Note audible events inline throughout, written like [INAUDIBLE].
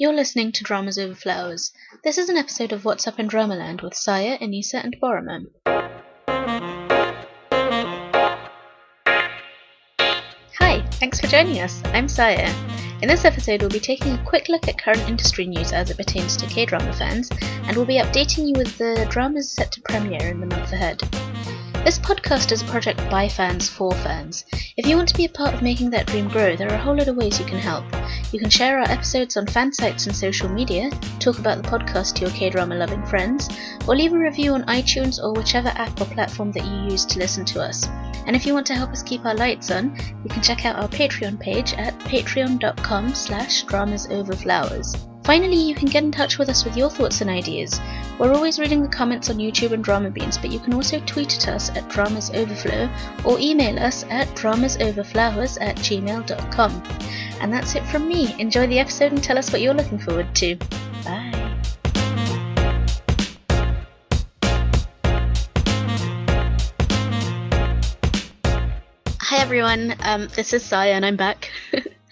You're listening to Dramas Over Flowers. This is an episode of What's Up in Dramaland with Saya, Anissa, and Boromir. Hi, thanks for joining us. I'm Saya. In this episode, we'll be taking a quick look at current industry news as it pertains to K drama fans, and we'll be updating you with the dramas set to premiere in the month ahead. This podcast is a project by fans for fans. If you want to be a part of making that dream grow, there are a whole lot of ways you can help. You can share our episodes on fan sites and social media, talk about the podcast to your K drama loving friends, or leave a review on iTunes or whichever app or platform that you use to listen to us. And if you want to help us keep our lights on, you can check out our Patreon page at patreon.com slash dramasoverflowers. Finally, you can get in touch with us with your thoughts and ideas. We're always reading the comments on YouTube and Dramabeans, but you can also tweet at us at Dramas Overflow or email us at dramasoverflowers at gmail.com. And that's it from me. Enjoy the episode and tell us what you're looking forward to. Bye. Hi everyone, um, this is Saya and I'm back.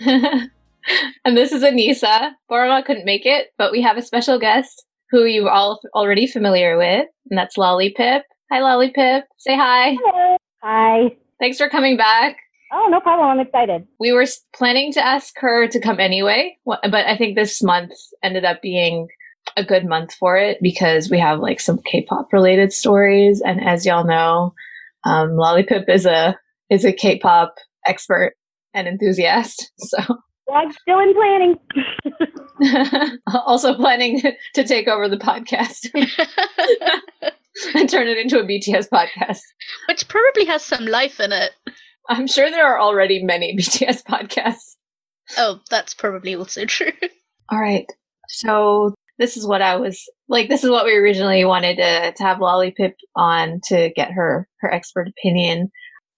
[LAUGHS] [LAUGHS] and this is Anissa. Boroma couldn't make it, but we have a special guest who you're all already familiar with, and that's Lolly Pip. Hi, Lolly Pip. Say hi. Hello. Hi. Thanks for coming back. Oh, no problem. I'm excited. We were planning to ask her to come anyway, but I think this month ended up being a good month for it because we have like some K-pop related stories, and as y'all know, um, Lolly Pip is a is a K-pop expert and enthusiast. [LAUGHS] So I'm still in planning. [LAUGHS] also planning [LAUGHS] to take over the podcast [LAUGHS] and turn it into a BTS podcast. Which probably has some life in it. I'm sure there are already many BTS podcasts. Oh, that's probably also true. All right. So this is what I was like this is what we originally wanted to, to have Lolly Pip on to get her her expert opinion.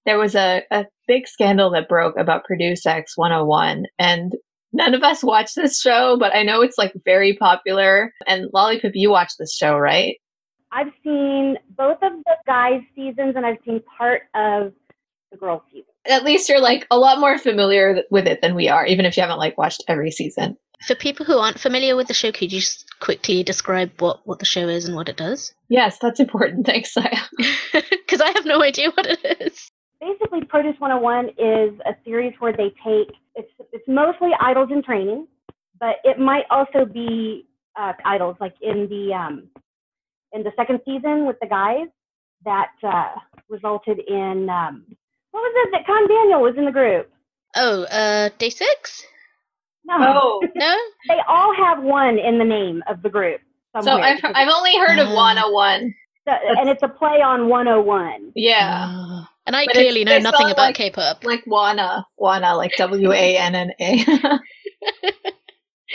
There was a, a big scandal that broke about Produce X 101 and none of us [LAUGHS] watch this show, but I know it's like very popular. And Lolly Pip, you watch this show, right? I've seen both of the guys' seasons and I've seen part of the girls' season. At least you're like a lot more familiar with it than we are, even if you haven't like watched every season. For people who aren't familiar with the show, could you just quickly describe what, what the show is and what it does? Yes, that's important. [LAUGHS] Thanks, Saya. [LAUGHS] Because I have no idea what it is basically Produce 101 is a series where they take it's it's mostly idols in training, but it might also be uh, idols like in the um, in the second season with the guys that uh, resulted in um, what was it that Kang Daniel was in the group? Oh, uh, Day Six. No, oh. no. they all have one in the name of the group. Somewhere. So I've I've only heard of uh, 101. So, and it's a play on 101. Yeah. And I but clearly know nothing about like, K-pop. Like Wanna, Wanna, like W A N N A. [LAUGHS]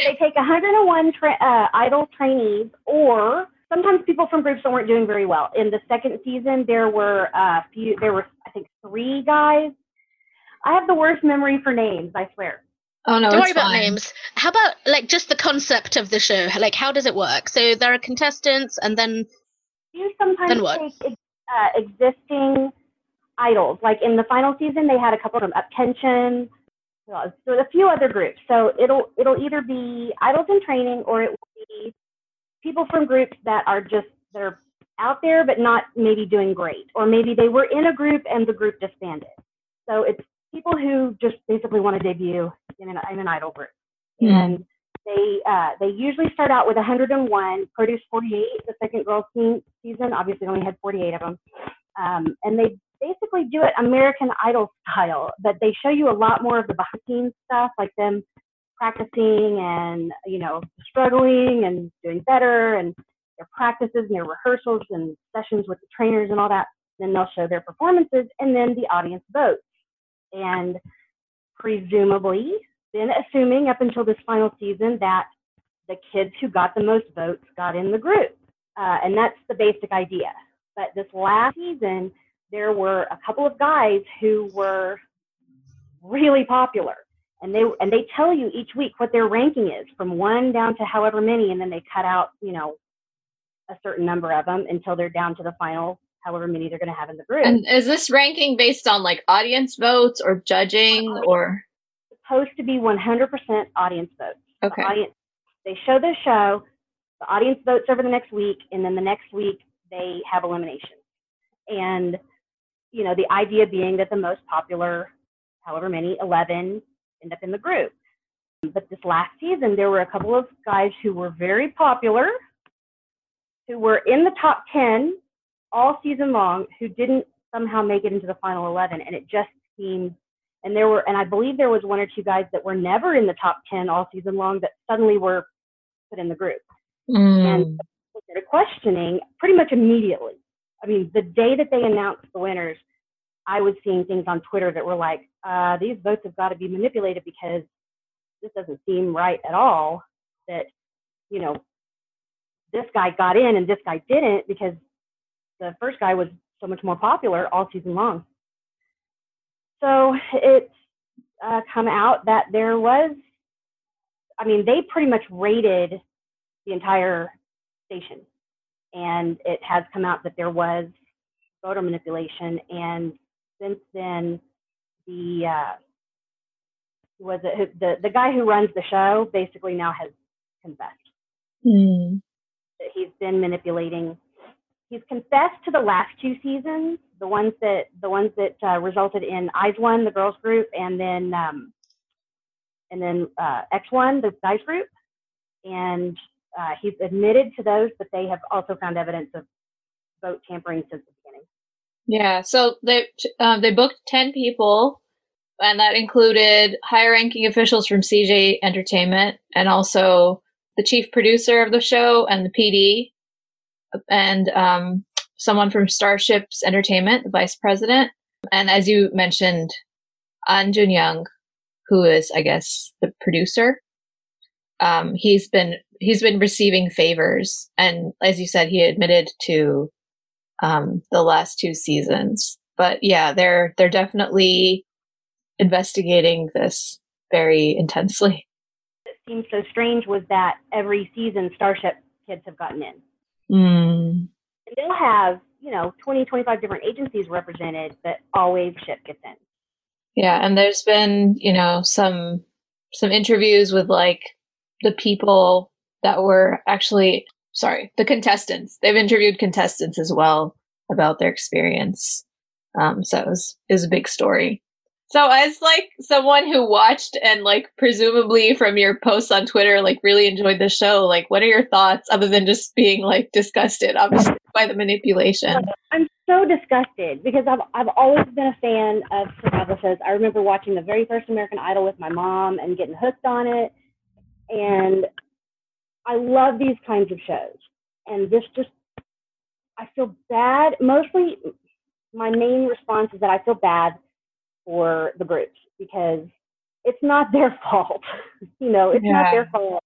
They take 101 tra- uh, idol trainees, or sometimes people from groups that weren't doing very well. In the second season, there were a uh, few. There were, I think, three guys. I have the worst memory for names. I swear. Oh no! Don't worry fine. about names. How about like just the concept of the show? Like, how does it work? So there are contestants, and then you sometimes then what? take uh, existing idols. Like in the final season, they had a couple from UP10TION, so a few other groups. So it'll it'll either be idols in training or it will be people from groups that are just that are out there but not maybe doing great, or maybe they were in a group and the group disbanded. So it's people who just basically want to debut in an, in an idol group, mm. and they uh, they usually start out with 101, produce 48. The second girls team season obviously only had 48 of them, um, and they basically do it American Idol style, but they show you a lot more of the behind the scenes stuff, like them practicing and you know struggling and doing better, and their practices and their rehearsals and sessions with the trainers and all that. Then they'll show their performances, and then the audience votes. And presumably, then assuming up until this final season that the kids who got the most votes got in the group. Uh, and that's the basic idea. But this last season, there were a couple of guys who were really popular and they and they tell you each week what their ranking is from one down to however many and then they cut out you know a certain number of them until they're down to the final however many they're going to have in the group. And is this ranking based on like audience votes or judging or? supposed to be 100% audience votes. Okay. audience, they show the show, the audience votes over the next week, and then the next week they have elimination. And you know, the idea being that the most popular, however many, 11 end up in the group. But this last season, there were a couple of guys who were very popular, who were in the top 10 all season long, who didn't somehow make it into the final 11. And it just seemed, and there were, and I believe there was one or two guys that were never in the top 10 all season long that suddenly were put in the group. Mm. And started questioning pretty much immediately I mean, the day that they announced the winners, I was seeing things on Twitter that were like, uh, these votes have got to be manipulated because this doesn't seem right at all that, you know, this guy got in and this guy didn't because the first guy was so much more popular all season long. So it's uh, come out that there was, I mean, they pretty much raided the entire station and it has come out that there was photo manipulation. And since then, the uh, was it the the guy who runs the show basically now has confessed. Mm. That he's been manipulating. He's confessed to the last two seasons, the ones that the ones that uh, resulted in IZ*ONE, the girls group, and then um, and then uh, X1, the guys group. And uh, he's admitted to those, but they have also found evidence of vote tampering since the beginning. Yeah, so they um, they booked ten people, and that included higher-ranking officials from CJ Entertainment, and also the chief producer of the show and the PD, and um, someone from Starships Entertainment, the vice president, and as you mentioned, An Jun Young, who is, I guess, the producer um, he's been he's been receiving favors, and as you said, he admitted to um, the last two seasons. But yeah, they're they're definitely investigating this very intensely. It seems so strange was that every season Starship kids have gotten in. Mm. They'll have, you know, 20, 25 different agencies represented, but always Ship gets in. Yeah, and there's been, you know, some some interviews with like the people that were actually sorry the contestants. They've interviewed contestants as well about their experience. Um, so it was it was a big story. So as like someone who watched and like presumably from your posts on twitter like really enjoyed the show like what are your thoughts other than just being like disgusted obviously by the manipulation? I'm so disgusted because i've, I've always been a fan of survival shows. I remember watching the very first american idol with my mom and getting hooked on it and I love these kinds of shows. And this just, I feel bad. Mostly, my main response is that I feel bad for the groups because it's not their [LAUGHS] fault. you know, it's yeah. not their fault.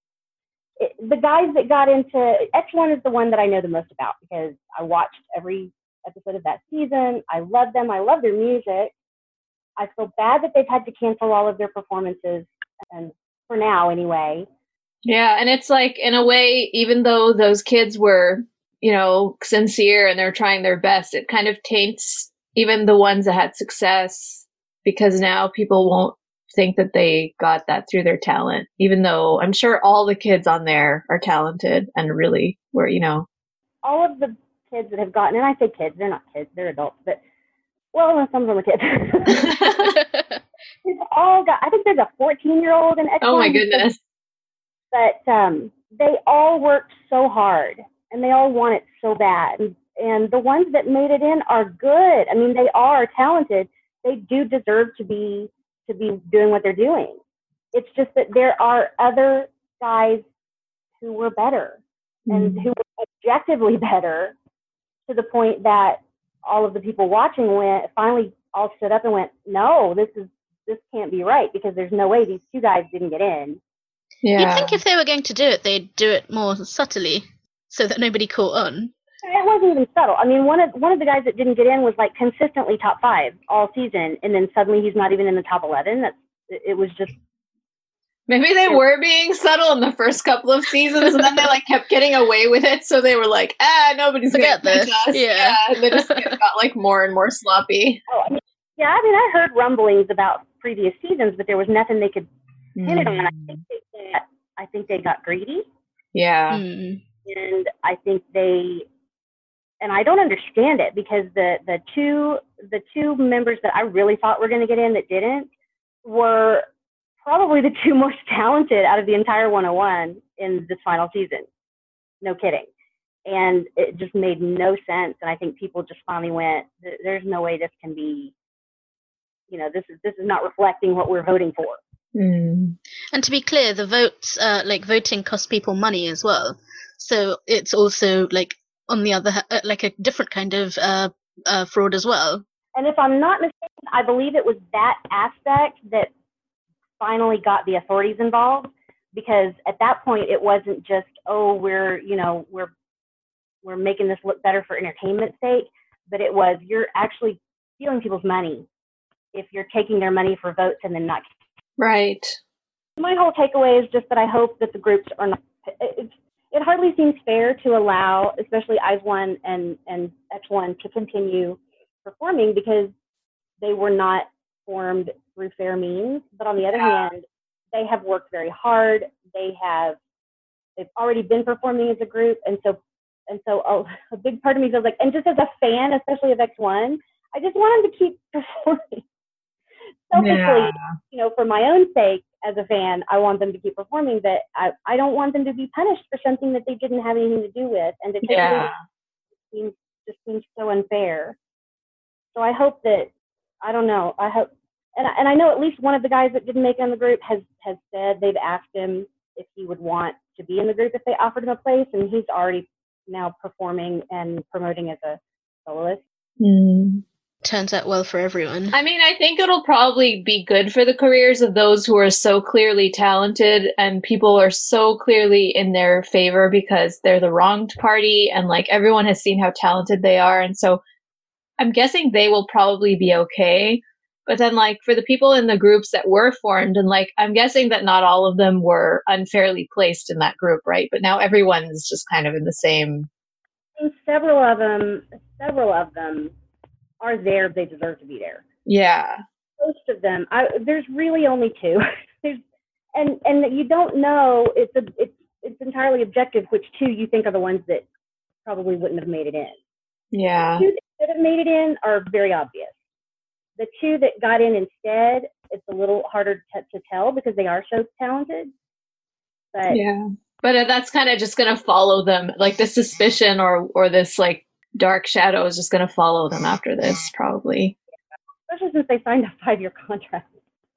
It, the guys that got into X1 is the one that I know the most about because I watched every episode of that season. I love them. I love their music. I feel bad that they've had to cancel all of their performances and for now anyway. Yeah, and it's like in a way, even though those kids were, you know, sincere and they're trying their best, it kind of taints even the ones that had success because now people won't think that they got that through their talent, even though I'm sure all the kids on there are talented and really were, you know. All of the kids that have gotten, and I say kids, they're not kids, they're adults, but well, some of them are kids. [LAUGHS] [LAUGHS] [LAUGHS] We've all got. I think there's a 14 year old in X. Oh my goodness! But um, they all worked so hard, and they all want it so bad. And, and the ones that made it in are good. I mean, they are talented. They do deserve to be to be doing what they're doing. It's just that there are other guys who were better mm-hmm. and who were objectively [LAUGHS] better to the point that all of the people watching went finally all stood up and went, "No, this is this can't be right because there's no way these two guys didn't get in." Yeah. You'd think if they were going to do it, they'd do it more subtly so that nobody caught on. It wasn't even subtle. I mean, one of one of the guys that didn't get in was like consistently top five all season, and then suddenly he's not even in the top eleven. That's it was just. Maybe they were being subtle in the first couple of seasons, and then they like kept getting away with it. So they were like, "Ah, nobody's Forget gonna this. us." Yeah, yeah and they just got like more and more sloppy. Oh, I mean, yeah. I mean, I heard rumblings about previous seasons, but there was nothing they could pin it on. I think that I think they got greedy. Yeah. Mm. And I think they and I don't understand it because the the two the two members that I really thought were going to get in that didn't were probably the [LAUGHS] two most talented out of the entire 101 in this final season. No kidding. And it just made no sense. And I think people just finally went, "There's no way this can be. You know, this is this is not reflecting what we're voting for." Mm. And to be clear, the votes, uh, like voting, costs people money as well. So it's also like on the other, uh, like a different kind of uh, uh, fraud as well. And if I'm not mistaken, I believe it was that aspect that finally got the authorities involved because at that point it wasn't just oh we're you know we're we're making this look better for entertainment sake but it was you're actually stealing people's money if you're taking their money for votes and then not right my whole takeaway is just that i hope that the groups are not it, it hardly seems fair to allow especially IZ*ONE and and X1 to continue performing because they were not formed through fair means. But on the other yeah. hand, they have worked very hard. They have they've already been performing as a group, and so and so a, a big part of me feels like, and just as a fan, especially of X1, I just want them to keep [LAUGHS] performing. Selfishly, yeah. you know, for my own sake as a fan, I want them to keep performing, but I, I don't want them to be punished for something that they didn't have anything to do with, and to take yeah. seems just seems so unfair. So I hope that I don't know. I hope and and I know at least one of the guys that didn't make it on the group has has said they've asked him if he would want to be in the group if they offered him a place, and he's already now performing and promoting as a soloist. Mm. Turns out well for everyone. I mean, I think it'll probably be good for the careers of those who are so clearly talented and people are so clearly in their favor because they're the wronged party and like everyone has seen how talented they are. And so I'm guessing they will probably be okay. But then, like, for the people in the groups that were formed, and like, I'm guessing that not all of them were unfairly placed in that group, right? But now everyone's just kind of in the same. Several of them, several of them are there. They deserve to be there. Yeah. Most of them. I, there's really only two. [LAUGHS] there's, and and you don't know. It's a it's it's entirely objective which two you think are the ones that probably wouldn't have made it in. Yeah. The two that have made it in are very obvious the two that got in instead, it's a little harder to, to tell because they are so talented. But yeah, but uh, that's kind of just going to follow them. Like the suspicion or or this like dark shadow is just going to follow them after this, [SIGHS] probably. Especially since they signed a five year contract.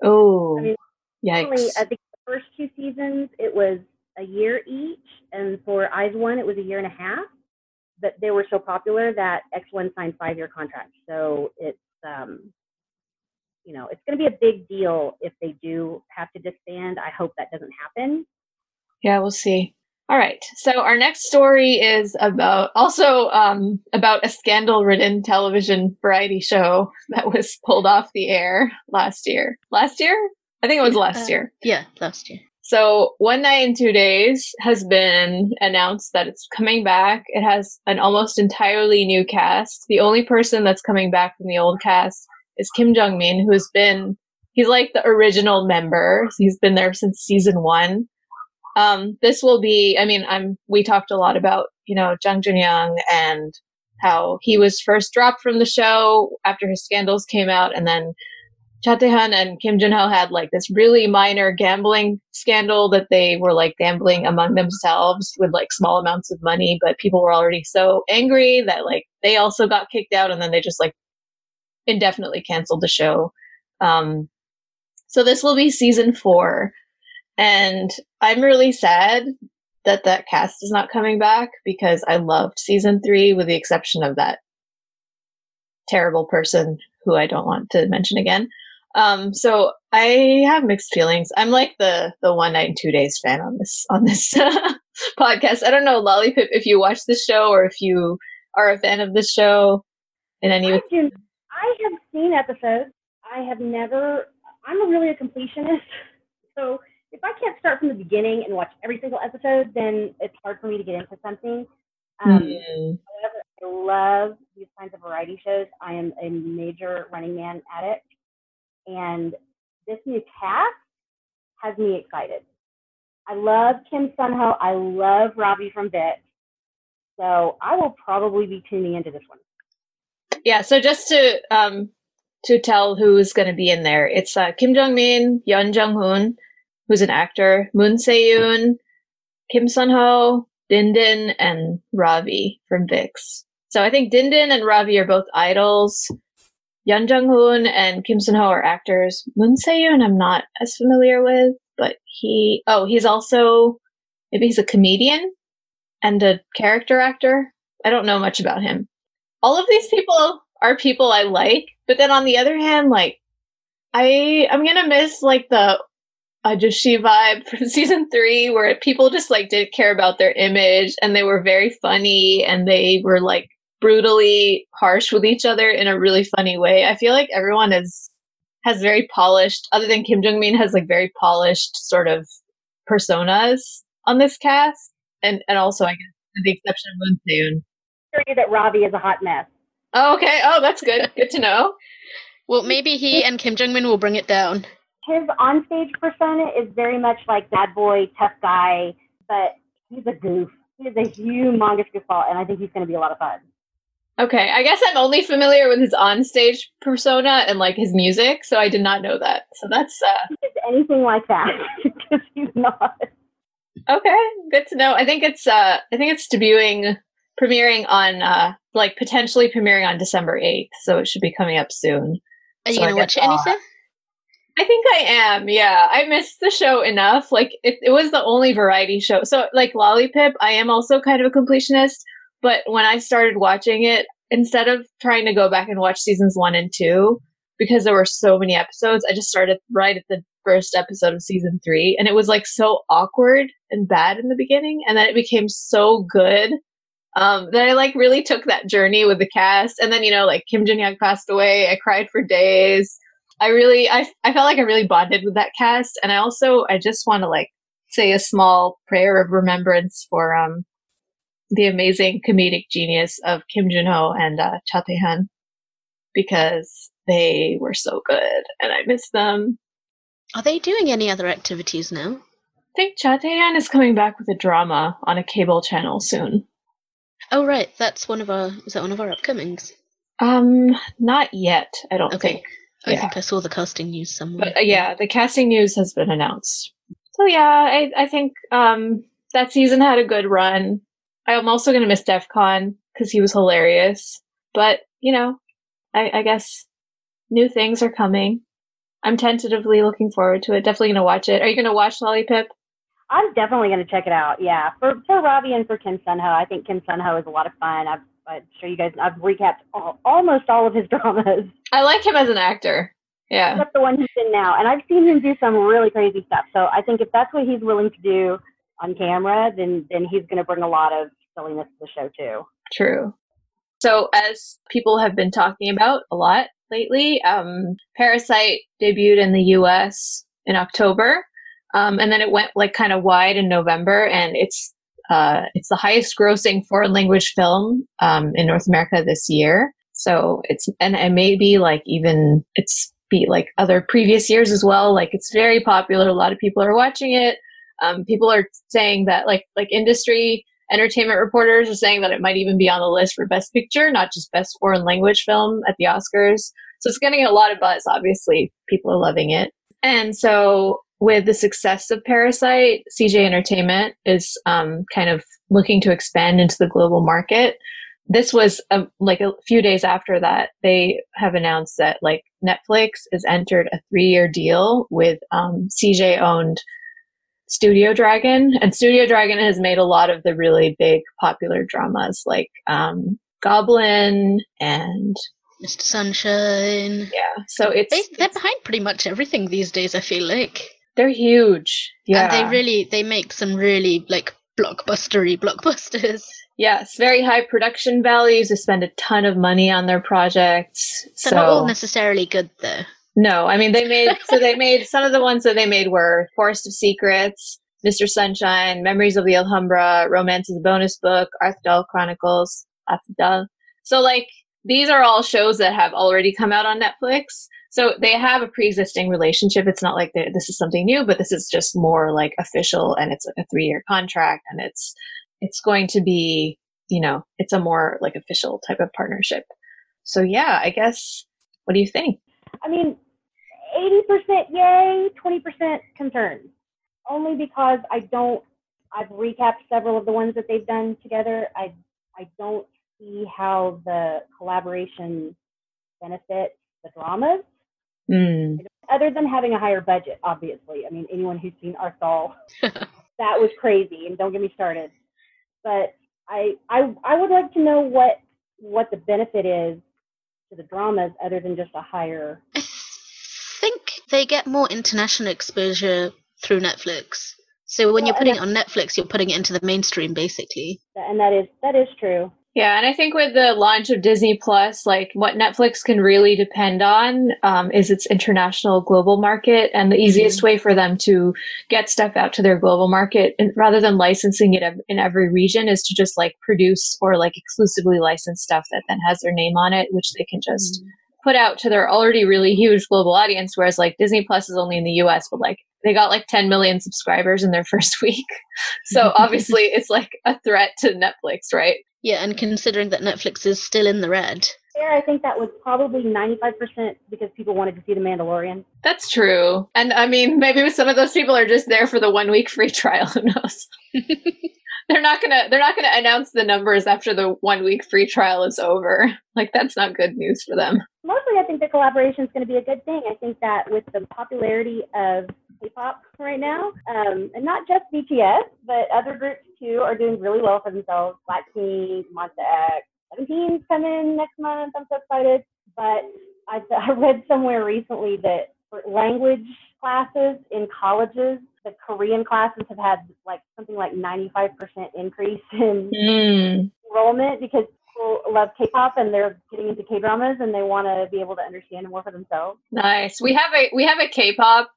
Oh, I mean, yikes! I think the first two seasons it was a year each, and for IZ*ONE, it was a year and a half. But they were so popular that X1 signed five year contracts. So it's um, you know, it's going to be a big deal if they do have to disband. I hope that doesn't happen. Yeah, we'll see. All right. So our next story is about also um, about a scandal-ridden television variety show that was pulled off the air last year. Last year? I think it was last uh, year. Yeah, last year. So One Night in Two Days has been announced that it's coming back. It has an almost entirely new cast. The only person that's coming back from the old cast is Kim Jong Min, who's been he's like the original member. He's been there since season one. Um, this will be. I mean, I'm. We talked a lot about you know Jung Jun Young and how he was first dropped from the show after his scandals came out, and then Cha Tae-han and Kim Jun Ho had like this really minor gambling scandal that they were like gambling among themselves with like small amounts of money, but people were already so angry that like they also got kicked out, and then they just like indefinitely canceled the show. Um, so this will be season four, and I'm really sad that that cast is not coming back because I loved season three, with the exception of that terrible person who I don't want to mention again. Um, so I have mixed feelings. I'm like the the one night and two days fan on this on this [LAUGHS] podcast. I don't know, Lolly Pip, if you watch the show or if you are a fan of the show in any. I do I have seen episodes. I have never. I'm a really a completionist, so if I can't start from the beginning and watch every single episode, then it's hard for me to get into something. Um, mm. I love these kinds of variety shows. I am a major Running Man addict, and this new cast has me excited. I love Kim Sun Ho. I love Ravi from VIXX. So I will probably be tuning into this one. Yeah. So just to um, to tell who's going to be in there, it's uh, Kim Jong Min, Yeon Jung Hoon, who's an actor, Moon Se Yoon, Kim Sun Ho, Din Din, and Ravi from VIXX. So I think Din Din and Ravi are both idols. Yeon Jung Hoon and Kim Sun Ho are actors. Moon Se Yoon, I'm not as familiar with, but he, oh, he's also, maybe he's a comedian and a character actor. I don't know much about him. All of these people are people I like, but then on the other hand, like, I, I'm gonna miss like the Ajushi vibe [LAUGHS] from season three, where people just like didn't care about their image and they were very funny and they were like brutally harsh with each other in a really funny way. I feel like everyone is has very polished, other than Kim Jong Min, has like very polished sort of personas on this cast, and and also I guess with the exception of Moon Se-yoon. Sure that Ravi is a hot mess. Oh, okay. Oh, that's good. Good to know. Well, maybe he and Kim Jong Min will bring it down. His onstage persona is very much like bad boy, tough guy, but he's a goof. He is a humongous goofball, and I think he's going to be a lot of fun. Okay, I guess I'm only familiar with his onstage persona and like his music, so I did not know that. So that's uh Is anything like that [LAUGHS] because he's not. Okay, good to know. I think it's uh I think it's debuting premiering on uh like potentially premiering on December 8th, so it should be coming up soon. Are you so going to watch it, Anissa? I think I am. Yeah, I missed the show enough. Like it, it was the only variety show. So like Lolly Pip, I am also kind of a completionist. But when I started watching it, instead of trying to go back and watch seasons one and two, because there were so many episodes, I just started right at the first episode of season three. And it was like so awkward and bad in the beginning. And then it became so good um, that I like really took that journey with the cast. And then, you know, like Kim Jin Young passed away. I cried for days. I really, I, I felt like I really bonded with that cast. And I also, I just want to like say a small prayer of remembrance for um, the amazing comedic genius of Kim Jun Ho and uh, Cha Tae Han because they were so good and I miss them. Are they doing any other activities now? I think Cha Tae Han is coming back with a drama on a cable channel soon. Oh right, that's one of our is that one of our upcomings? Um, not yet. I don't okay. think. I think I saw the casting news somewhere. But, uh, yeah, the casting news has been announced. So yeah, I I think um that season had a good run. I'm also going to miss Defconn because he was hilarious. But, you know, I, I, guess new things are coming. I'm tentatively looking forward to it. Definitely going to watch it. Are you going to watch Lolly Pip? I'm definitely going to check it out. Yeah. For, for Ravi and for Kim Sun Ho, I think Kim Sun Ho is a lot of fun. I've, I'm sure you guys, I've recapped all, almost all of his [LAUGHS] dramas. I like him as an actor. Yeah. Except the one he's in now. And I've seen him do some really crazy stuff. So I think if that's what he's willing to do, on camera, then then he's going to bring a lot of silliness to the show too. True. So as people have been talking about a lot lately, um, Parasite debuted in the U.S. in October, um, and then it went like kind of wide in November, and it's uh, it's the highest grossing foreign language film um, in North America this year. So it's and it may be like even it's be like other previous years as well. Like it's very popular. A lot of people are watching it. Um, people are saying that like like industry entertainment reporters are saying that it might even be on the list for best picture, not just best foreign language film at the Oscars. So it's getting a lot of buzz. Obviously, people are loving it. And so with the success of Parasite, CJ Entertainment is um, kind of looking to expand into the global market. This was a, like a few days after that, they have announced that like Netflix has entered a three-year deal with um, CJ owned Studio Dragon, and Studio Dragon has made a lot of the really big popular dramas like um, Goblin and Mr. Sunshine. Yeah, so it's they, they're behind pretty much everything these days. I feel like they're huge. Yeah, and they really they make some really like blockbustery [LAUGHS] blockbusters. Yes, very high production values. They spend a ton of money on their projects. They're so. not all necessarily good though. No, I mean they made so they [LAUGHS] made some of the ones that they made were Forest of Secrets, Mr. Sunshine, Memories of the Alhambra, Romance is a Bonus Book, Arthdal Chronicles, Arthdal So like these are all shows that have already come out on Netflix. So they have a pre-existing relationship. It's not like this is something new, but this is just more like official, and it's like a three-year contract, and it's it's going to be, you know, it's a more like official type of partnership. So yeah, I guess. What do you think? I mean, eighty percent yay, twenty percent concerned. Only because I don't. I've recapped several of the ones that they've done together. I I don't see how the collaboration benefits the dramas. Mm. Other than having a higher budget, obviously. I mean, anyone who's seen Arthdal, [LAUGHS] that was crazy, and don't get me started. But I, I, I would like to know what what the benefit is to the dramas, other than just a higher. I think they get more international exposure through Netflix. So when well, you're putting it on Netflix, you're putting it into the mainstream, basically. And that is that is true. Yeah, and I think with the launch of Disney Plus, like what Netflix can really depend on um, is its international global market, and the easiest mm-hmm. way for them to get stuff out to their global market, and rather than licensing it in every region, is to just like produce or like exclusively license stuff that then has their name on it, which they can just mm-hmm. put out to their already really huge global audience. Whereas like Disney Plus is only in the U.S., but like they got like 10 million subscribers in their [LAUGHS] first week. So obviously [LAUGHS] it's like a threat to Netflix, right? Yeah, and considering that Netflix is still in the red. Yeah, I think that was probably 95% because people wanted to see The Mandalorian. That's true. And I mean, maybe some of those people are just there for the one week free [LAUGHS] trial. Who knows? [LAUGHS] they're not gonna they're not gonna announce the numbers after the one week free trial is over. [LAUGHS] Like that's not good news for them. Mostly, I think the collaboration is going to be a good thing. I think that with the popularity of K-pop right now, um, and not just BTS, but other groups too are doing really well for themselves. Blackpink, Monsta X, Seventeen's coming next month. I'm so excited. But I, [LAUGHS] I read somewhere recently that for language classes in colleges, the Korean classes have had like something like 95% increase [LAUGHS] in mm. enrollment because people love K-pop and they're getting into K-dramas and they want to be able to understand more for themselves. Nice. We have a we have a K-pop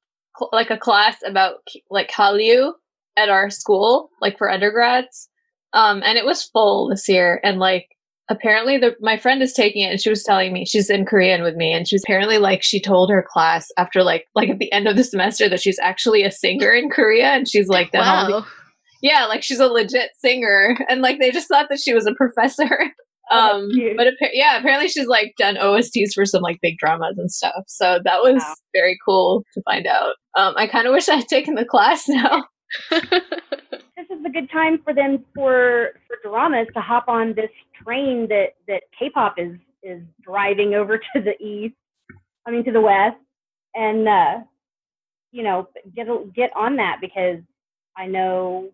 like a class about like Hallyu at our school, like for undergrads. Um, and it was full this year. And like, apparently the, my friend is taking it and she was telling me she's in Korean with me. And she's apparently like, she told her class after like, like at the end of the semester that she's actually a singer in Korea. And she's like, wow. yeah, like she's a legit singer. And like, they just thought that she was a professor. [LAUGHS] Oh, um but appa- yeah apparently she's like done osts for some like big dramas and stuff so that was wow. very cool to find out. Um i kind of wish i had taken the class [LAUGHS] now. [LAUGHS] This is a good time for them for for dramas to hop on this train that that K-pop is is driving over [LAUGHS] to the east, I mean to the west, and uh, you know get get on that because I know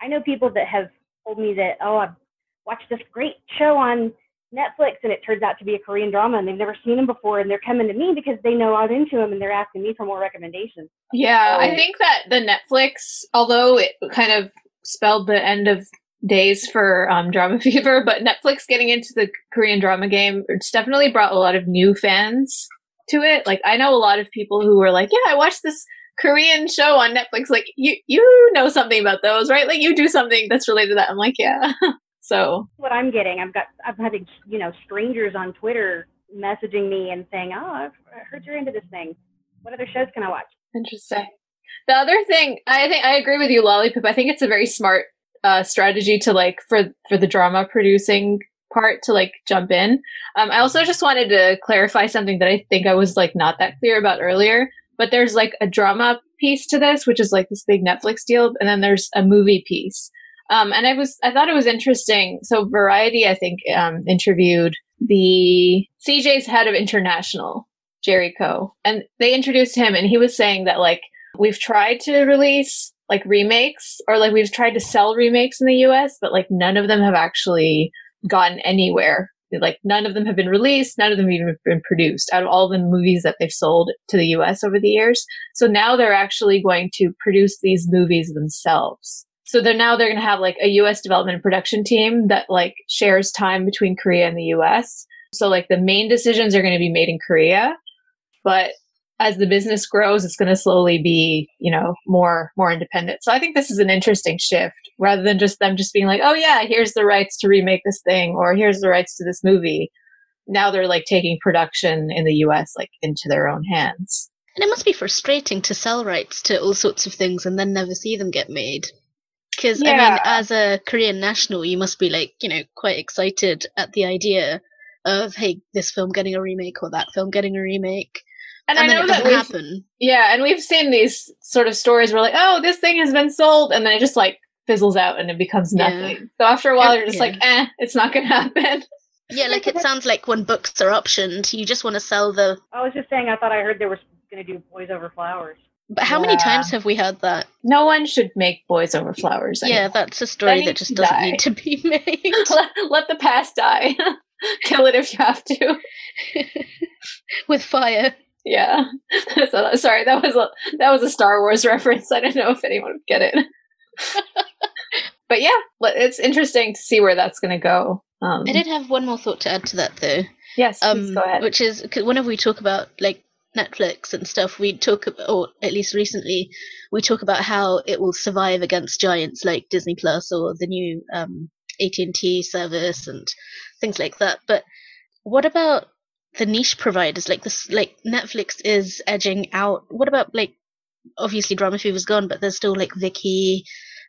I know people that have told me that oh I've watched this great show on Netflix and it turns out to be a Korean drama and they've never seen them before and they're coming to me because they know I'm into them and they're asking me for more recommendations. Yeah, so, I think that the Netflix, although it kind of spelled the end of days for um, drama [LAUGHS] fever, but Netflix getting into the Korean drama game, it's definitely brought a lot of new fans to it. Like I know a lot of people who were like, "Yeah, I watched this Korean show on Netflix." Like you, you know something about those, right? Like you do something that's related to that. I'm like, yeah. [LAUGHS] So what I'm getting, I've got I've had you know strangers on Twitter messaging me and saying, "Oh, I've heard you're into this thing. What other shows can I watch?" Interesting. The other thing, I think I agree with you, Lolly Pip. I think it's a very smart uh, strategy to like for for the drama producing part to like jump in. Um, I also just wanted to clarify something that I think I was like not that clear about earlier. But there's like a drama piece to this, which is like this big Netflix deal, and then there's a movie piece. Um, and I was, I thought it was interesting. So Variety, I think, um, interviewed the CJ's head of international, Jerry Ko, and they introduced him, and he was saying that like we've tried to release like remakes or like we've tried to sell remakes in the US, but like none of them have actually gotten anywhere. Like none of them have been released, none of them have even been produced out of all the movies that they've sold to the US over the years. So now they're actually going to produce these movies themselves. So they're now they're going to have like a US development and production team that like shares time between Korea and the US. So like the main decisions are going to be made in Korea, but as the business grows, it's going to slowly be, you know, more more independent. So I think this is an interesting shift rather than just them just being like, "Oh yeah, here's the rights to remake this thing or here's the rights to this movie." now they're like taking production in the US like into their own hands. And it must be frustrating to sell rights to all sorts of things and then never see them get made. Because, yeah. I mean, as a Korean national, you must be like, you know, quite excited at the idea of, hey, this film getting a remake or that film getting a remake. And, and I know that happen. Yeah, and we've seen these sort of stories where, like, oh, this thing has been sold, and then it just like fizzles out and it becomes nothing. Yeah. So after a while, you're just yeah. like, eh, it's not going [LAUGHS] to happen. Yeah, like it sounds like when books are optioned, you just want to sell the. I was just saying, I thought I heard they were going to do Boys Over Flowers. But how yeah. many times have we heard that? No one should make Boys Over Flowers. Anymore. Yeah, that's a story that, that just doesn't die. need to be [LAUGHS] made. let, let the past die. [LAUGHS] Kill it if you have to. [LAUGHS] With fire. Yeah. so, sorry, that was a that was a Star Wars reference. I don't know if anyone would get it. but yeah, it's interesting to see where that's going to go. Um, I did have one more thought to add to that, though. Yes, um, go ahead. Which is whenever we talk about like Netflix and stuff, we talk, about, or at least recently, we talk about how it will survive against giants like Disney Plus or the new um, AT&T service and things like that. But what about the niche providers? Like this, like Netflix is edging out. What about like obviously Drama Fever's gone, but there's still like Viki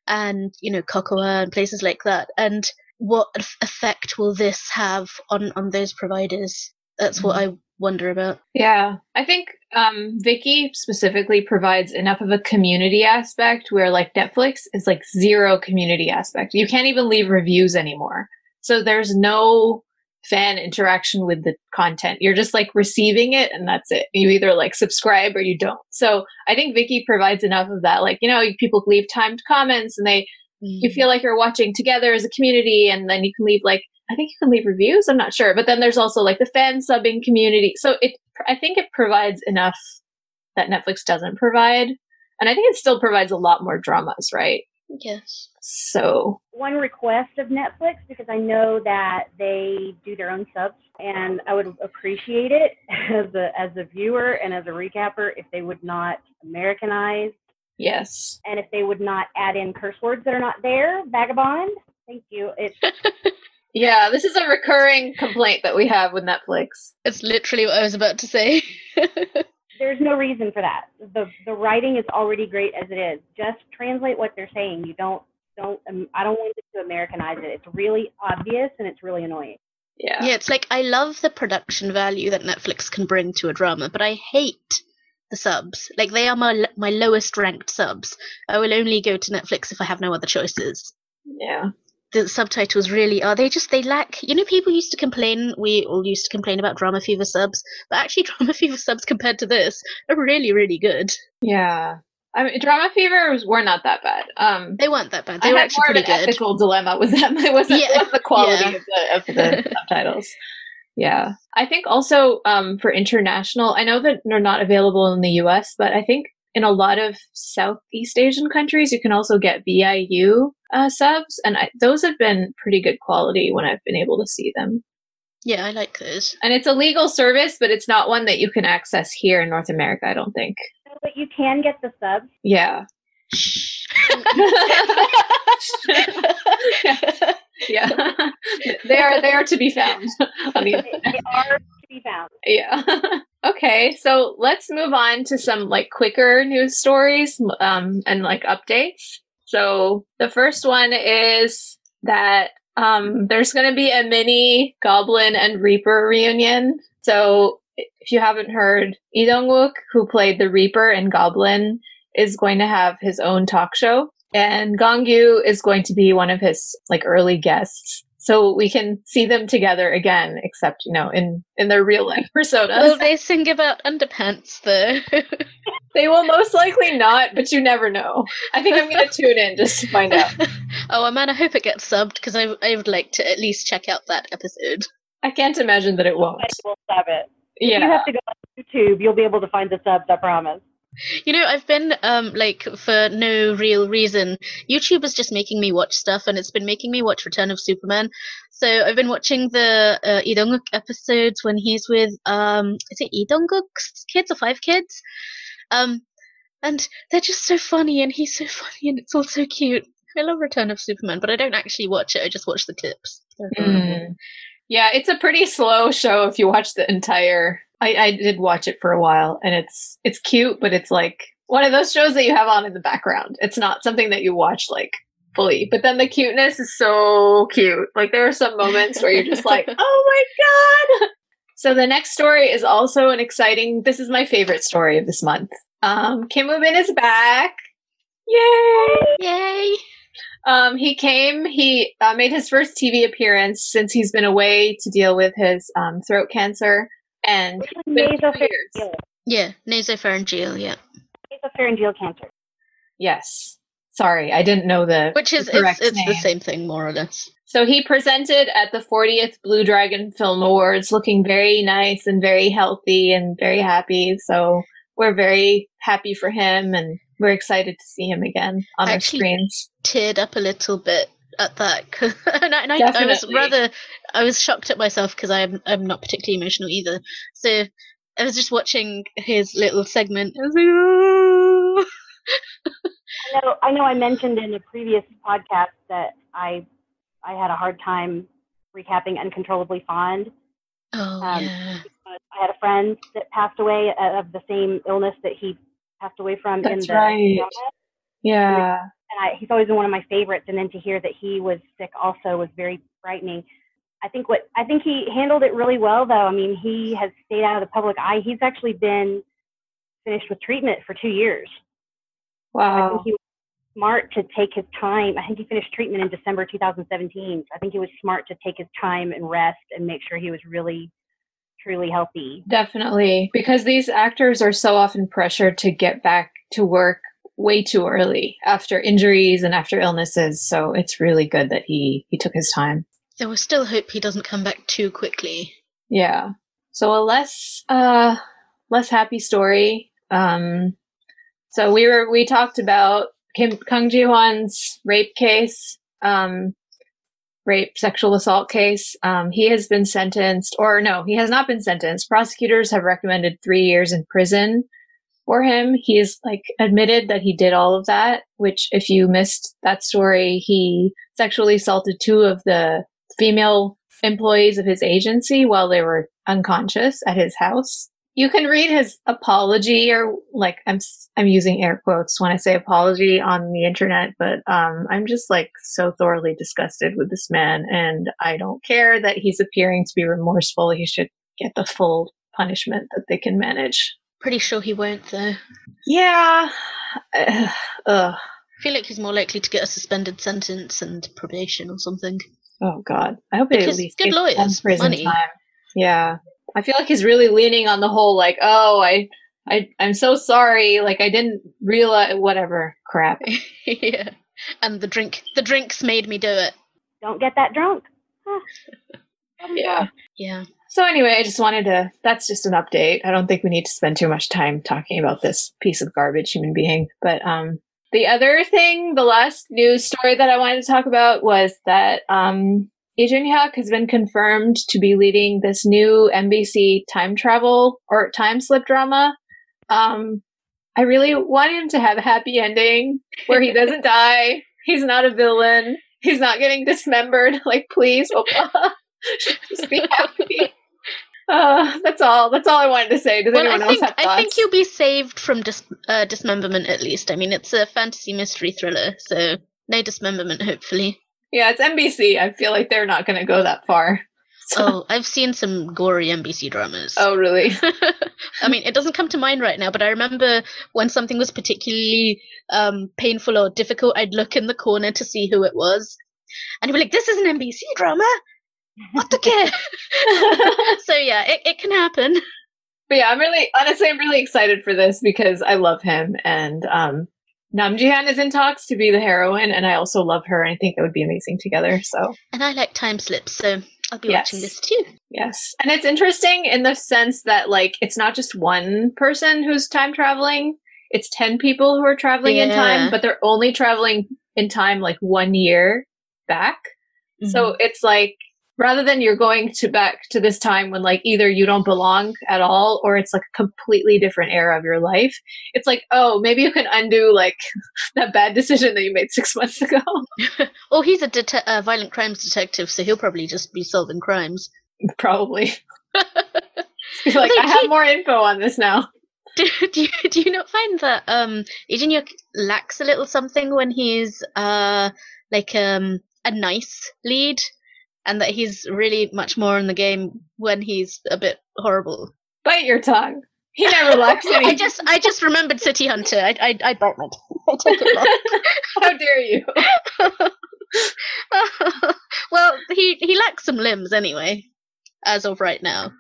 and you know Kocowa and places like that. And what effect will this have on on those providers? That's what mm-hmm. I wonder about. Yeah, I think um, Viki specifically provides enough of a community aspect where like Netflix is like zero community aspect. You can't even leave reviews anymore. So there's no fan interaction with the content. You're just like receiving it and that's it. You either like subscribe or you don't. So I think Viki provides enough of that. Like, you know, people leave timed comments and they, mm. you feel like you're watching together as a community and then you can leave like I think you can leave reviews. I'm not sure, but then there's also like the fan subbing community. So it, I think it provides enough that Netflix doesn't provide, and I think it still provides a lot more dramas, right? Yes. So one request of Netflix because I know that they do their own subs, and I would appreciate it [LAUGHS] as a as a viewer and as a recapper if they would not Americanize. Yes. And if they would not add in curse words that are not there, vagabond. Thank you. It's [LAUGHS] Yeah, this is a recurring complaint that we have with Netflix. It's literally what I was about to say. [LAUGHS] There's no reason for that. The the writing is already great as it is. Just translate what they're saying. You don't don't um, I don't want to Americanize it. It's really obvious and it's really annoying. Yeah. Yeah, it's like I love the production value that Netflix can bring to a drama, but I hate the subs. Like they are my my lowest ranked subs. I will only go to Netflix if I have no other choices. Yeah the subtitles really are they just they lack you know people used to complain we all used to complain about drama fever subs but actually [LAUGHS] drama fever subs compared to this are really really good yeah I mean, drama fevers were not that bad. Um, they weren't that bad. They I were actually more pretty of an good. Ethical dilemma with them. [LAUGHS] It wasn't, yeah. the quality yeah. of the, of the [LAUGHS] subtitles. Yeah, I think also um, for international, I know that they're not available in the U.S., but I think in a lot of Southeast Asian countries, you can also get VIU uh, subs, and I, those have been pretty good quality when I've been able to see them. Yeah, I like those. And it's a legal service, but it's not one that you can access here in North America, I don't think. But you can get the subs? Yeah. [LAUGHS] yeah. [LAUGHS] they are they are to be found. [LAUGHS] they, they are to be found. Yeah. okay, so let's move on to some like quicker news stories um, and like updates. So the first one is that um, there's going to be a mini Goblin and Reaper reunion. So if you haven't heard, Lee Dong-wook, who played the Reaper and Goblin, is going to have his own talk show, and Gong Yoo is going to be one of his like early guests so we can see them together again, except you know in in their real life personas. Will they sing about underpants though? [LAUGHS] they will most likely not, but you never know. I think I'm going to tune in just to find out. [LAUGHS] oh man, I hope it gets subbed because I I would like to at least check out that episode. I can't imagine that it won't. I will sub it. Yeah. If you have to go on YouTube, you'll be able to find the subs. I promise. You know, I've been um like for no real reason. YouTube is just making me watch stuff, and it's been making me watch Return of Superman. So I've been watching the uh, Dong-gook episodes when he's with um is it Lee Dong-gook's kids or five kids, um, and they're just so funny, and he's so funny, and it's all so cute. I love Return of Superman, but I don't actually watch it. I just watch the clips. Mm. Yeah, it's a pretty slow show if you watch the entire. I, I did watch it for a while, and it's it's cute, but it's like one of those shows that you have on in the background. It's not something that you watch like fully. But then the cuteness is so cute. Like there are some moments where you're just [LAUGHS] like, oh my god. So the next story is also an exciting. This is my favorite story of this month. Um, Kim Woo Bin is back. Yay! Yay! Um, he came. He uh, made his first TV appearance since he's been away to deal with his um, throat cancer and nasopharyngeal. Yeah, nasopharyngeal. Yeah, nasopharyngeal cancer. Yes. Sorry, I didn't know the which is the it's, it's the same thing more or less. So he presented at the 40th Blue Dragon Film Awards, looking very nice and very healthy and very happy. So we're very happy for him, and we're excited to see him again on our screens. Teared up a little bit at that, [LAUGHS] and, I, and I, I, was rather I was shocked at myself because I'm I'm not particularly emotional either. So I was just watching his little segment. I was like. I know, I know. I mentioned in a previous podcast that I, I had a hard time recapping "Uncontrollably Fond." Oh um, yeah. I had a friend that passed away of the same illness that he passed away from That's in the right. Yeah. And I, he's always been one of my favorites. And then to hear that he was sick also was very frightening. I think what I think he handled it really well, though. I mean, he has stayed out of the public eye. He's actually been finished with treatment for two years. Wow. I think he was smart to take his time. I think he finished treatment in December 2017. I think he was smart to take his time and rest and make sure he was really, truly healthy. Definitely. Because these actors are so often pressured to get back to work way too early after injuries and after illnesses. So it's really good that he, he took his time. There was still hope he doesn't come back too quickly. Yeah. So a less uh less happy story. Um so we were we talked about Kim Kang Ji Hwan's rape case, um, rape sexual assault case. Um, he has been sentenced, or no, he has not been sentenced. Prosecutors have recommended three years in prison for him. He is like admitted that he did all of that. Which, if you missed that story, he sexually assaulted two of the female employees of his agency while they were unconscious at his house you can read his apology or like I'm I'm using air quotes when I say apology on the internet, but um, I'm just like so thoroughly disgusted with this man, and I don't care that he's appearing to be remorseful. He should get the full punishment that they can manage. Pretty sure he won't, though. Yeah. [SIGHS] Ugh. I feel like he's more likely to get a suspended sentence and probation or something. Oh God! I hope because at least good lawyers, prison money. Time. Yeah. I feel like he's really leaning on the whole like, oh, I I I'm so sorry, like I didn't realize whatever crap. [LAUGHS] yeah. And the drink the drinks made me do it. Don't get that drunk. [LAUGHS] Ah. yeah. Yeah. So anyway, I just wanted to that's just an update. I don't think we need to spend too much time talking about this piece of garbage human being. But um the other thing, the last news story that I wanted to talk about was that um Lee Jun-hyuk has been confirmed to be leading this new MBC time travel or time slip drama. Um, I really want him to have a happy ending where he doesn't [LAUGHS] die. He's not a villain. He's not getting dismembered. [LAUGHS] Like, please, Opa, [LAUGHS] just be happy. Uh, that's all. That's all I wanted to say. Does well, anyone I think, else have thoughts? I think you'll be saved from dis- uh, dismemberment at least. I mean, it's a fantasy mystery thriller, so no dismemberment, hopefully. Yeah, it's MBC. I feel like they're not going to go that far. [LAUGHS] So. Oh, I've seen some gory MBC dramas. Oh, really? [LAUGHS] I mean, it doesn't come to mind right now, but I remember when something was particularly um, painful or difficult, I'd look in the corner to see who it was. And you'd be like, this is an MBC drama? What the kid? [LAUGHS] [LAUGHS] so, yeah, it, it can happen. But yeah, I'm really, honestly, I'm really excited for this because I love him. And um, Nam Ji-hyun is in talks to be the heroine, and I also love her, and I think it would be amazing together. So, and I like time slips, so I'll be yes. watching this too. Yes, and it's interesting in the sense that like it's not just one person who's time traveling; it's ten people who are traveling yeah. in time, but they're only traveling in time like one year back. Mm-hmm. So it's like rather than you're going to back to this time when like either you don't belong at all or it's like a completely different era of your life it's like oh maybe you can undo like [LAUGHS] that bad decision that you made six months ago. [LAUGHS] [LAUGHS] Well he's a det- violent crimes detective so he'll probably just be solving crimes. Probably. Like, like i have more info on this now. Do, do, you, do you not find that um Lee lacks a little something when he's uh like um a nice lead and that he's really much more in the game when he's a bit horrible. Bite your tongue. He never [LAUGHS] lacks any. I just, I just remembered City Hunter. I, I, I bite my tongue. I take it back. [LAUGHS] How dare you? [LAUGHS] well, he he lacks some limbs anyway, as of right now.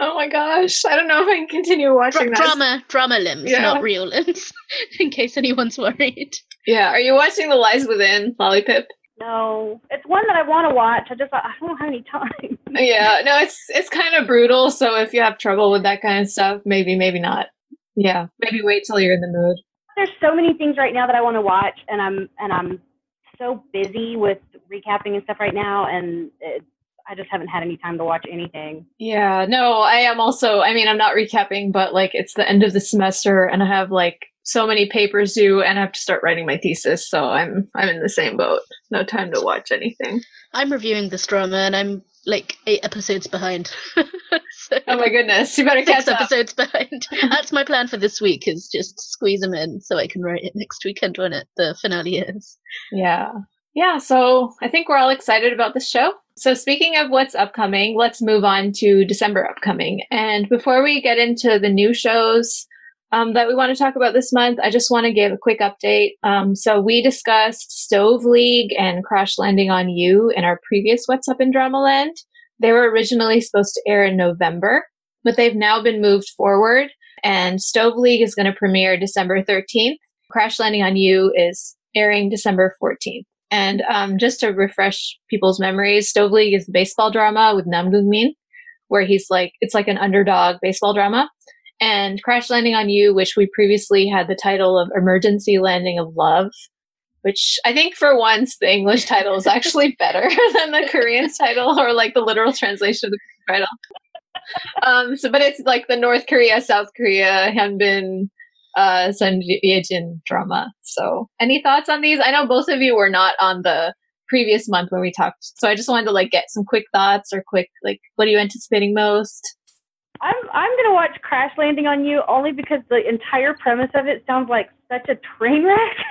Oh my gosh! I don't know if I can continue watching Dra- Drama, drama limbs, yeah. not real limbs. in case anyone's worried. Yeah. Are you watching The Lies Within, Lolly Pip? No, it's one that I want to watch. I just I don't have any time. [LAUGHS] yeah, no, it's it's kind of brutal. So if you have trouble with that kind of stuff, maybe maybe not. Yeah, maybe wait till you're in the mood. There's so many things right now that I want to watch, and I'm and I'm so busy with recapping and stuff right now, and it, I just haven't had any time to watch anything. Yeah, no, I am also. I mean, I'm not recapping, but like it's the end of the semester, and I have like so many papers due and I have to start writing my thesis, so I'm I'm in the same boat. No time to watch anything. I'm reviewing this drama and I'm like eight episodes behind. [LAUGHS] so oh my goodness, you better catch six episodes behind. That's my plan for this week is just squeeze them in so I can write it next weekend when it the finale is. Yeah. Yeah, so I think we're all excited about this show. So, speaking of what's upcoming, let's move on to December upcoming. And before we get into the new shows, um, that we want to talk about this month, I just want to give a quick update. Um, so we discussed Stove League and Crash Landing on You in our previous What's Up in Dramaland. They were originally supposed to air in November, but they've now been moved forward. And Stove League is going to premiere December 13th. Crash Landing on You is airing December 14th. And um, just to refresh people's memories, Stove League is a baseball drama with Nam Goong Min, where he's like, it's like an underdog baseball drama and Crash Landing on You, which we previously had the title of Emergency Landing of Love, which I think for once the English title is actually [LAUGHS] better [LAUGHS] than the Korean title or like the literal translation of the title. [LAUGHS] Um, so, but it's like the North Korea, South Korea, Hyunbin, uh, Son Yejin drama. So, any thoughts on these? I know both of you were not on the previous month when we talked, so I just wanted to like get some quick thoughts or quick like, what are you anticipating most? I'm I'm gonna watch Crash Landing on You only because the entire premise of it sounds like such a train wreck. [LAUGHS]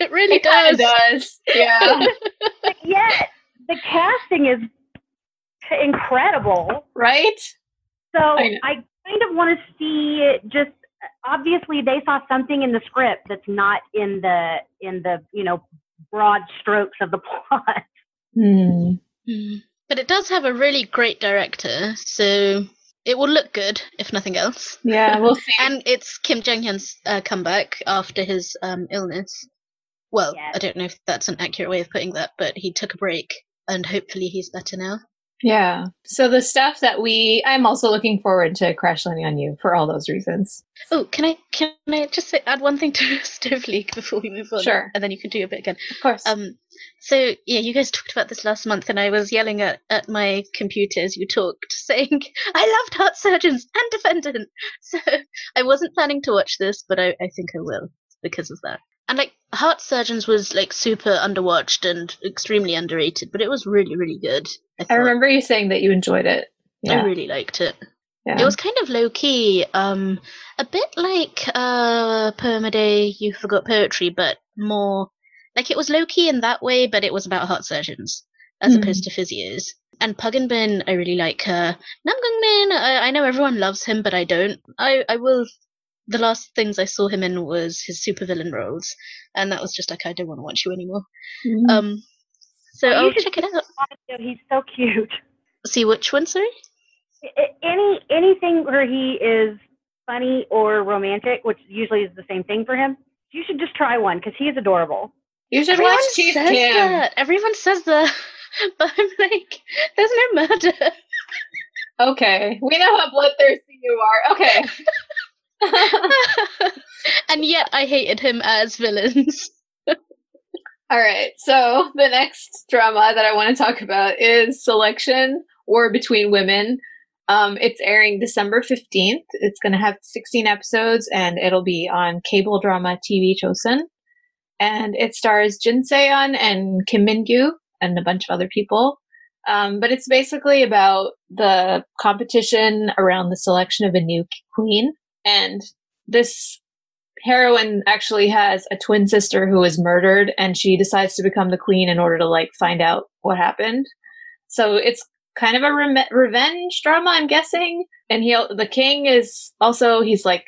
It really it does. does. Yeah. [LAUGHS] yet the casting is incredible. Right? So I, I kind of want to see it just obviously they saw something in the script that's not in the in the you know broad strokes of the [LAUGHS] plot. Hmm. hmm. But it does have a really great director, so it will look good if nothing else. Yeah, we'll [LAUGHS] see. and it's Kim Jung Hyun's uh, comeback after his um, illness. Well. I don't know if that's an accurate way of putting that, but he took a break and hopefully he's better now. Yeah. So the stuff that we, I'm also looking forward to Crash Landing on You for all those reasons. Oh, can I can I just say, add one thing to [LAUGHS] Stove League before we move on? Sure. And then you can do a bit again. Of course. Um. So yeah, you guys talked about this last month, and I was yelling at at my computer as you talked, [LAUGHS] saying I loved Heart Surgeons and Defendant. [LAUGHS] So I wasn't planning to watch this, but I I think I will because of that. And like Heart Surgeons was like super underwatched and extremely underrated, but it was really really good. I, I remember you saying that you enjoyed it. Yeah. I really liked it. Yeah. It was kind of low key, um, a bit like uh, Poem a Day, You Forgot Poetry, but more like it was low key in that way, but it was about heart surgeons as mm. opposed to physios. And Park Eun Bin, I really like her. Nam Goong Min, I, I know everyone loves him, but I don't. I, I will the last things I saw him in was his supervillain roles, and that was just like I don't want to watch you anymore. Mm. Um, so well, I'll check it out. He's so cute. See which one, sorry? Any anything where he is funny or romantic, which usually is the same thing for him. You should just try one because he is adorable. You should Everyone watch Chief Kim. That. Everyone says that, [LAUGHS] but I'm like, there's no murder. Okay, we know how bloodthirsty you are. Okay. [LAUGHS] and yet I hated him as villains. [LAUGHS] All right. So the next drama that I want to talk about is Selection War Between Women. Um, it's airing December 15th. It's going to have 16 episodes and it'll be on cable drama TV Chosun. And it stars Jin Se-yeon and Kim Min-gyu and a bunch of other people. Um, but it's basically about the competition around the selection of a new queen. And this heroine actually has a twin sister who was murdered and she decides to become the queen in order to like find out what happened. So it's kind of a re- revenge drama, I'm guessing. And he, the king is also, he's like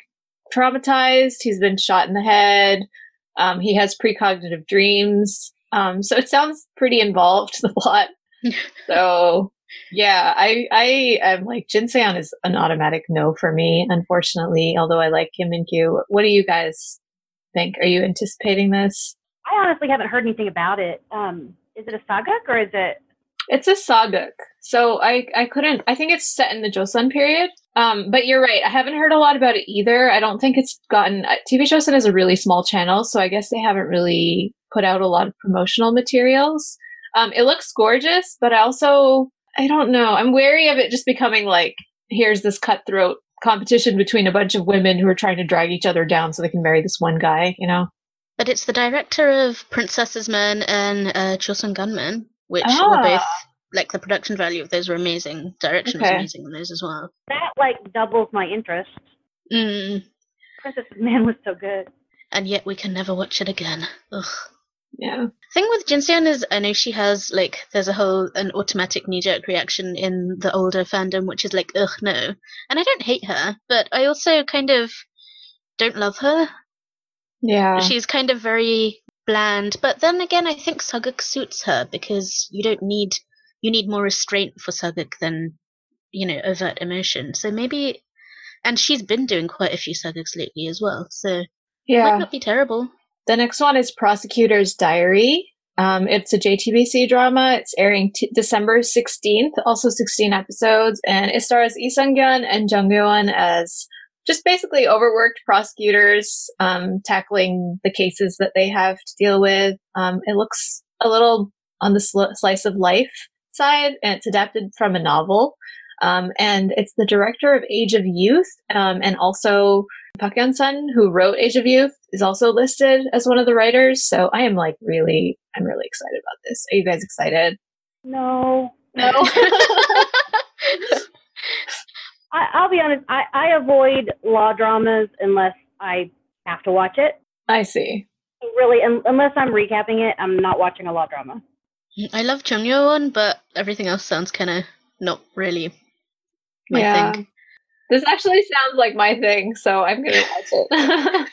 traumatized. He's been shot in the head. Um, he has precognitive dreams. Um, so it sounds pretty involved, [LAUGHS] the plot. so yeah, I I am like Jin Se-yeon is an automatic no for me, unfortunately. Although I like Kim Min-gyu. What do you guys think? Are you anticipating this? I honestly haven't heard anything about it. Um, is it a sageuk or is it? It's a sageuk. So I I couldn't. I think it's set in the Joseon period. Um, but you're right. I haven't heard a lot about it either. I don't think it's gotten. Uh, TV Chosun is a really small channel, so I guess they haven't really put out a lot of promotional materials. Um, it looks gorgeous, but I also I don't know. I'm wary of it just becoming like here's this cutthroat competition between a bunch of women who are trying to drag each other down so they can marry this one guy, you know? But it's the director of Princesses Men and uh, Chosun Gunmen, which ah. were both like the production value of those were amazing. Direction okay. was amazing in those as well. That like doubles my interest. Mm. Princess's Men was so good. And yet we can never watch it again. Ugh. Yeah. Thing with Jin Se-yeon is I know she has like there's a whole an automatic knee jerk reaction in the older fandom which is like ugh no. And I don't hate her, but I also kind of don't love her. Yeah. She's kind of very bland, but then again I think Sageuk suits her because you don't need you need more restraint for Sageuk than you know overt emotion. So maybe and she's been doing quite a few Sageuks lately as well. So yeah. might not be terrible. The next one is Prosecutor's Diary. Um, it's a JTBC drama. It's airing t- December 16th, also 16 episodes, and it stars Lee Sun-kyun and Jung Ryeo-won as just basically overworked prosecutors um, tackling the cases that they have to deal with. Um, it looks a little on the sl- slice of life side, and it's adapted from a novel. Um, and it's the director of Age of Youth um, and also Park Hyun-sun, who wrote Age of Youth, is also listed as one of the writers. So I am like really, I'm really excited about this. Are you guys excited? No, no. [LAUGHS] I, will be honest. I, I avoid law dramas unless I have to watch it. I see. Really, un- unless I'm recapping it, I'm not watching a law drama. I love Jung Ryeo-won, but everything else sounds kind of not really my yeah. thing. This actually sounds like my thing, so I'm gonna watch it.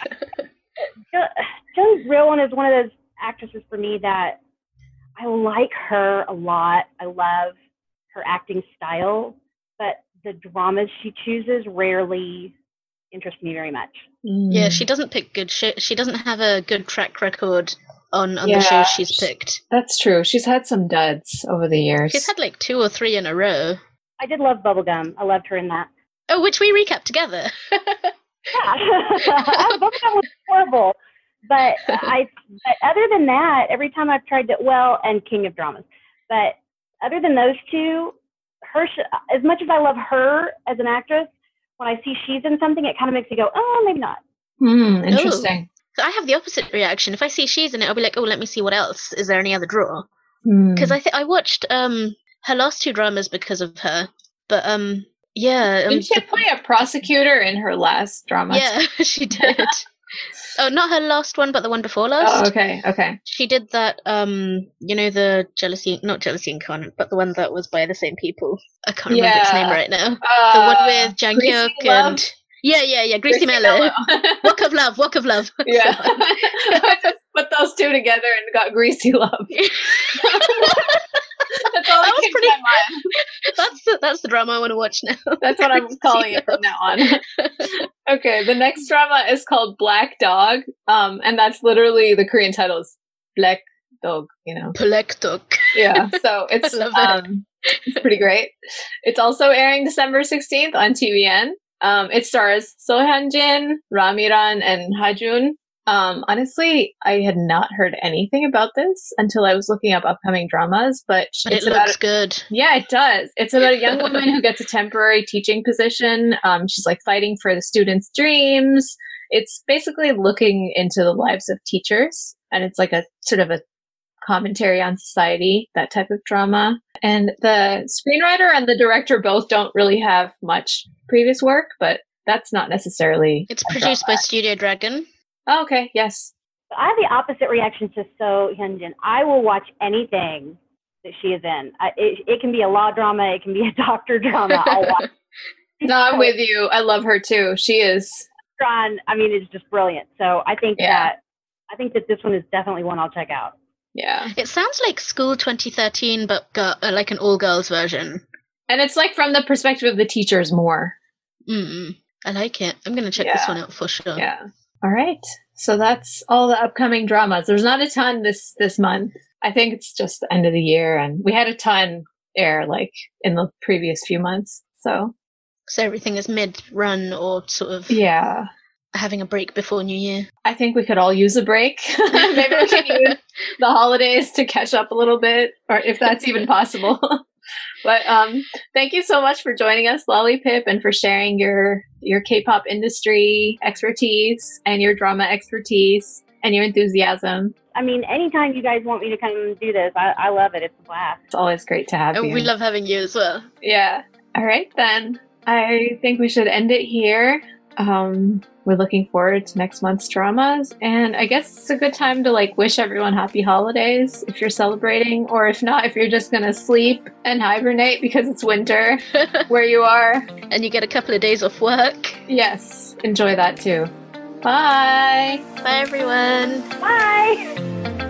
[LAUGHS] Jung Ryeo-won is one of those actresses for me that I like her a lot. I love her acting style, but the dramas she chooses rarely interest me very much. Yeah, she doesn't pick good shit. She doesn't have a good track record on, on yeah, the shows she's picked. That's true. She's had some duds over the years. She's had like two or three in a row. I did love Bubblegum. I loved her in that. Oh, which we recapped together. [LAUGHS] yeah, [LAUGHS] Bubblegum was horrible. But I, but other than that, every time I've tried to, well, and King of Dramas, but other than those two, her, as much as I love her as an actress, when I see she's in something, it kind of makes me go, oh, maybe not. Hmm, interesting. Ooh. I have the opposite reaction. If I see she's in it, I'll be like, oh, let me see what else. Is there any other draw? Because mm. I think I watched um her last two dramas because of her, but um yeah, um, did she play a prosecutor in her last drama? Yeah, [LAUGHS] she did. oh, not her last one, but the one before last. Oh, okay, okay. She did that. Um, you know the jealousy, not jealousy incarnate, but the one that was by the same people. I can't remember its name right now. Uh, the one with Jang Hyuk and yeah, yeah, yeah. Greasy, Greasy Mellow. walk of love. Walk of love. [LAUGHS] Yeah. [LAUGHS] I just put those two together and got Greasy Love. [LAUGHS] that's all that pretty. That's the, that's the drama I want to watch now. That's what I'm calling it from now on. okay, the next drama is called Black Dog, um, and that's literally the Korean title is Black Dog. You know, Black Dog. Yeah, so it's um, it's pretty great. It's also airing December 16th on TVN. Um, it stars Seo Hyun Jin, Ramiran, and Hajun. Um, honestly, I had not heard anything about this until I was looking up upcoming dramas, but, but it looks a, good. Yeah, it does. It's about a young [LAUGHS] woman who gets a temporary teaching position. Um, she's like fighting for the students' dreams. It's basically looking into the lives of teachers, and it's like a sort of a commentary on society, that type of drama. And the screenwriter and the director both don't really have much previous work, but that's not necessarily. It's produced by Studio Dragon. Oh, okay, yes. I have the opposite reaction to Seo Hyunjin. I will watch anything that she is in. I, it, it can be a law drama, it can be a [LAUGHS] doctor drama. I'll watch. [LAUGHS] no, I'm with you. I love her too. She is. Strong. I mean, it's just brilliant. So I think yeah. that I think that this one is definitely one I'll check out. Yeah. It sounds like School 2013, but uh, like an all girls version. And it's like from the perspective of the teachers more. Mm, I like it. I'm going to check yeah. this one out for sure. Yeah. All right. So that's all the upcoming dramas. There's not a ton this this month. I think it's just the end of the year and we had a ton air like in the previous few months. So so everything is mid run or sort of Yeah. Having a break before New Year. I think we could all use a break. [LAUGHS] Maybe we can use the holidays to catch up a little bit, or if that's even possible. [LAUGHS] but um, thank you so much for joining us, Lolly Pip, and for sharing your your K-pop industry expertise and your drama expertise and your enthusiasm. I mean, anytime you guys want me to come do this, I, I love it. It's a blast. It's always great to have and you. We love having you as well. Yeah. All right, then. I think we should end it here. Um, we're looking forward to next month's dramas, and I guess it's a good time to like wish everyone happy holidays if you're celebrating, or if not, if you're just gonna sleep and hibernate because it's winter [LAUGHS] where you are, and you get a couple of days off work. Yes, enjoy that too. Bye. Bye, everyone. Bye.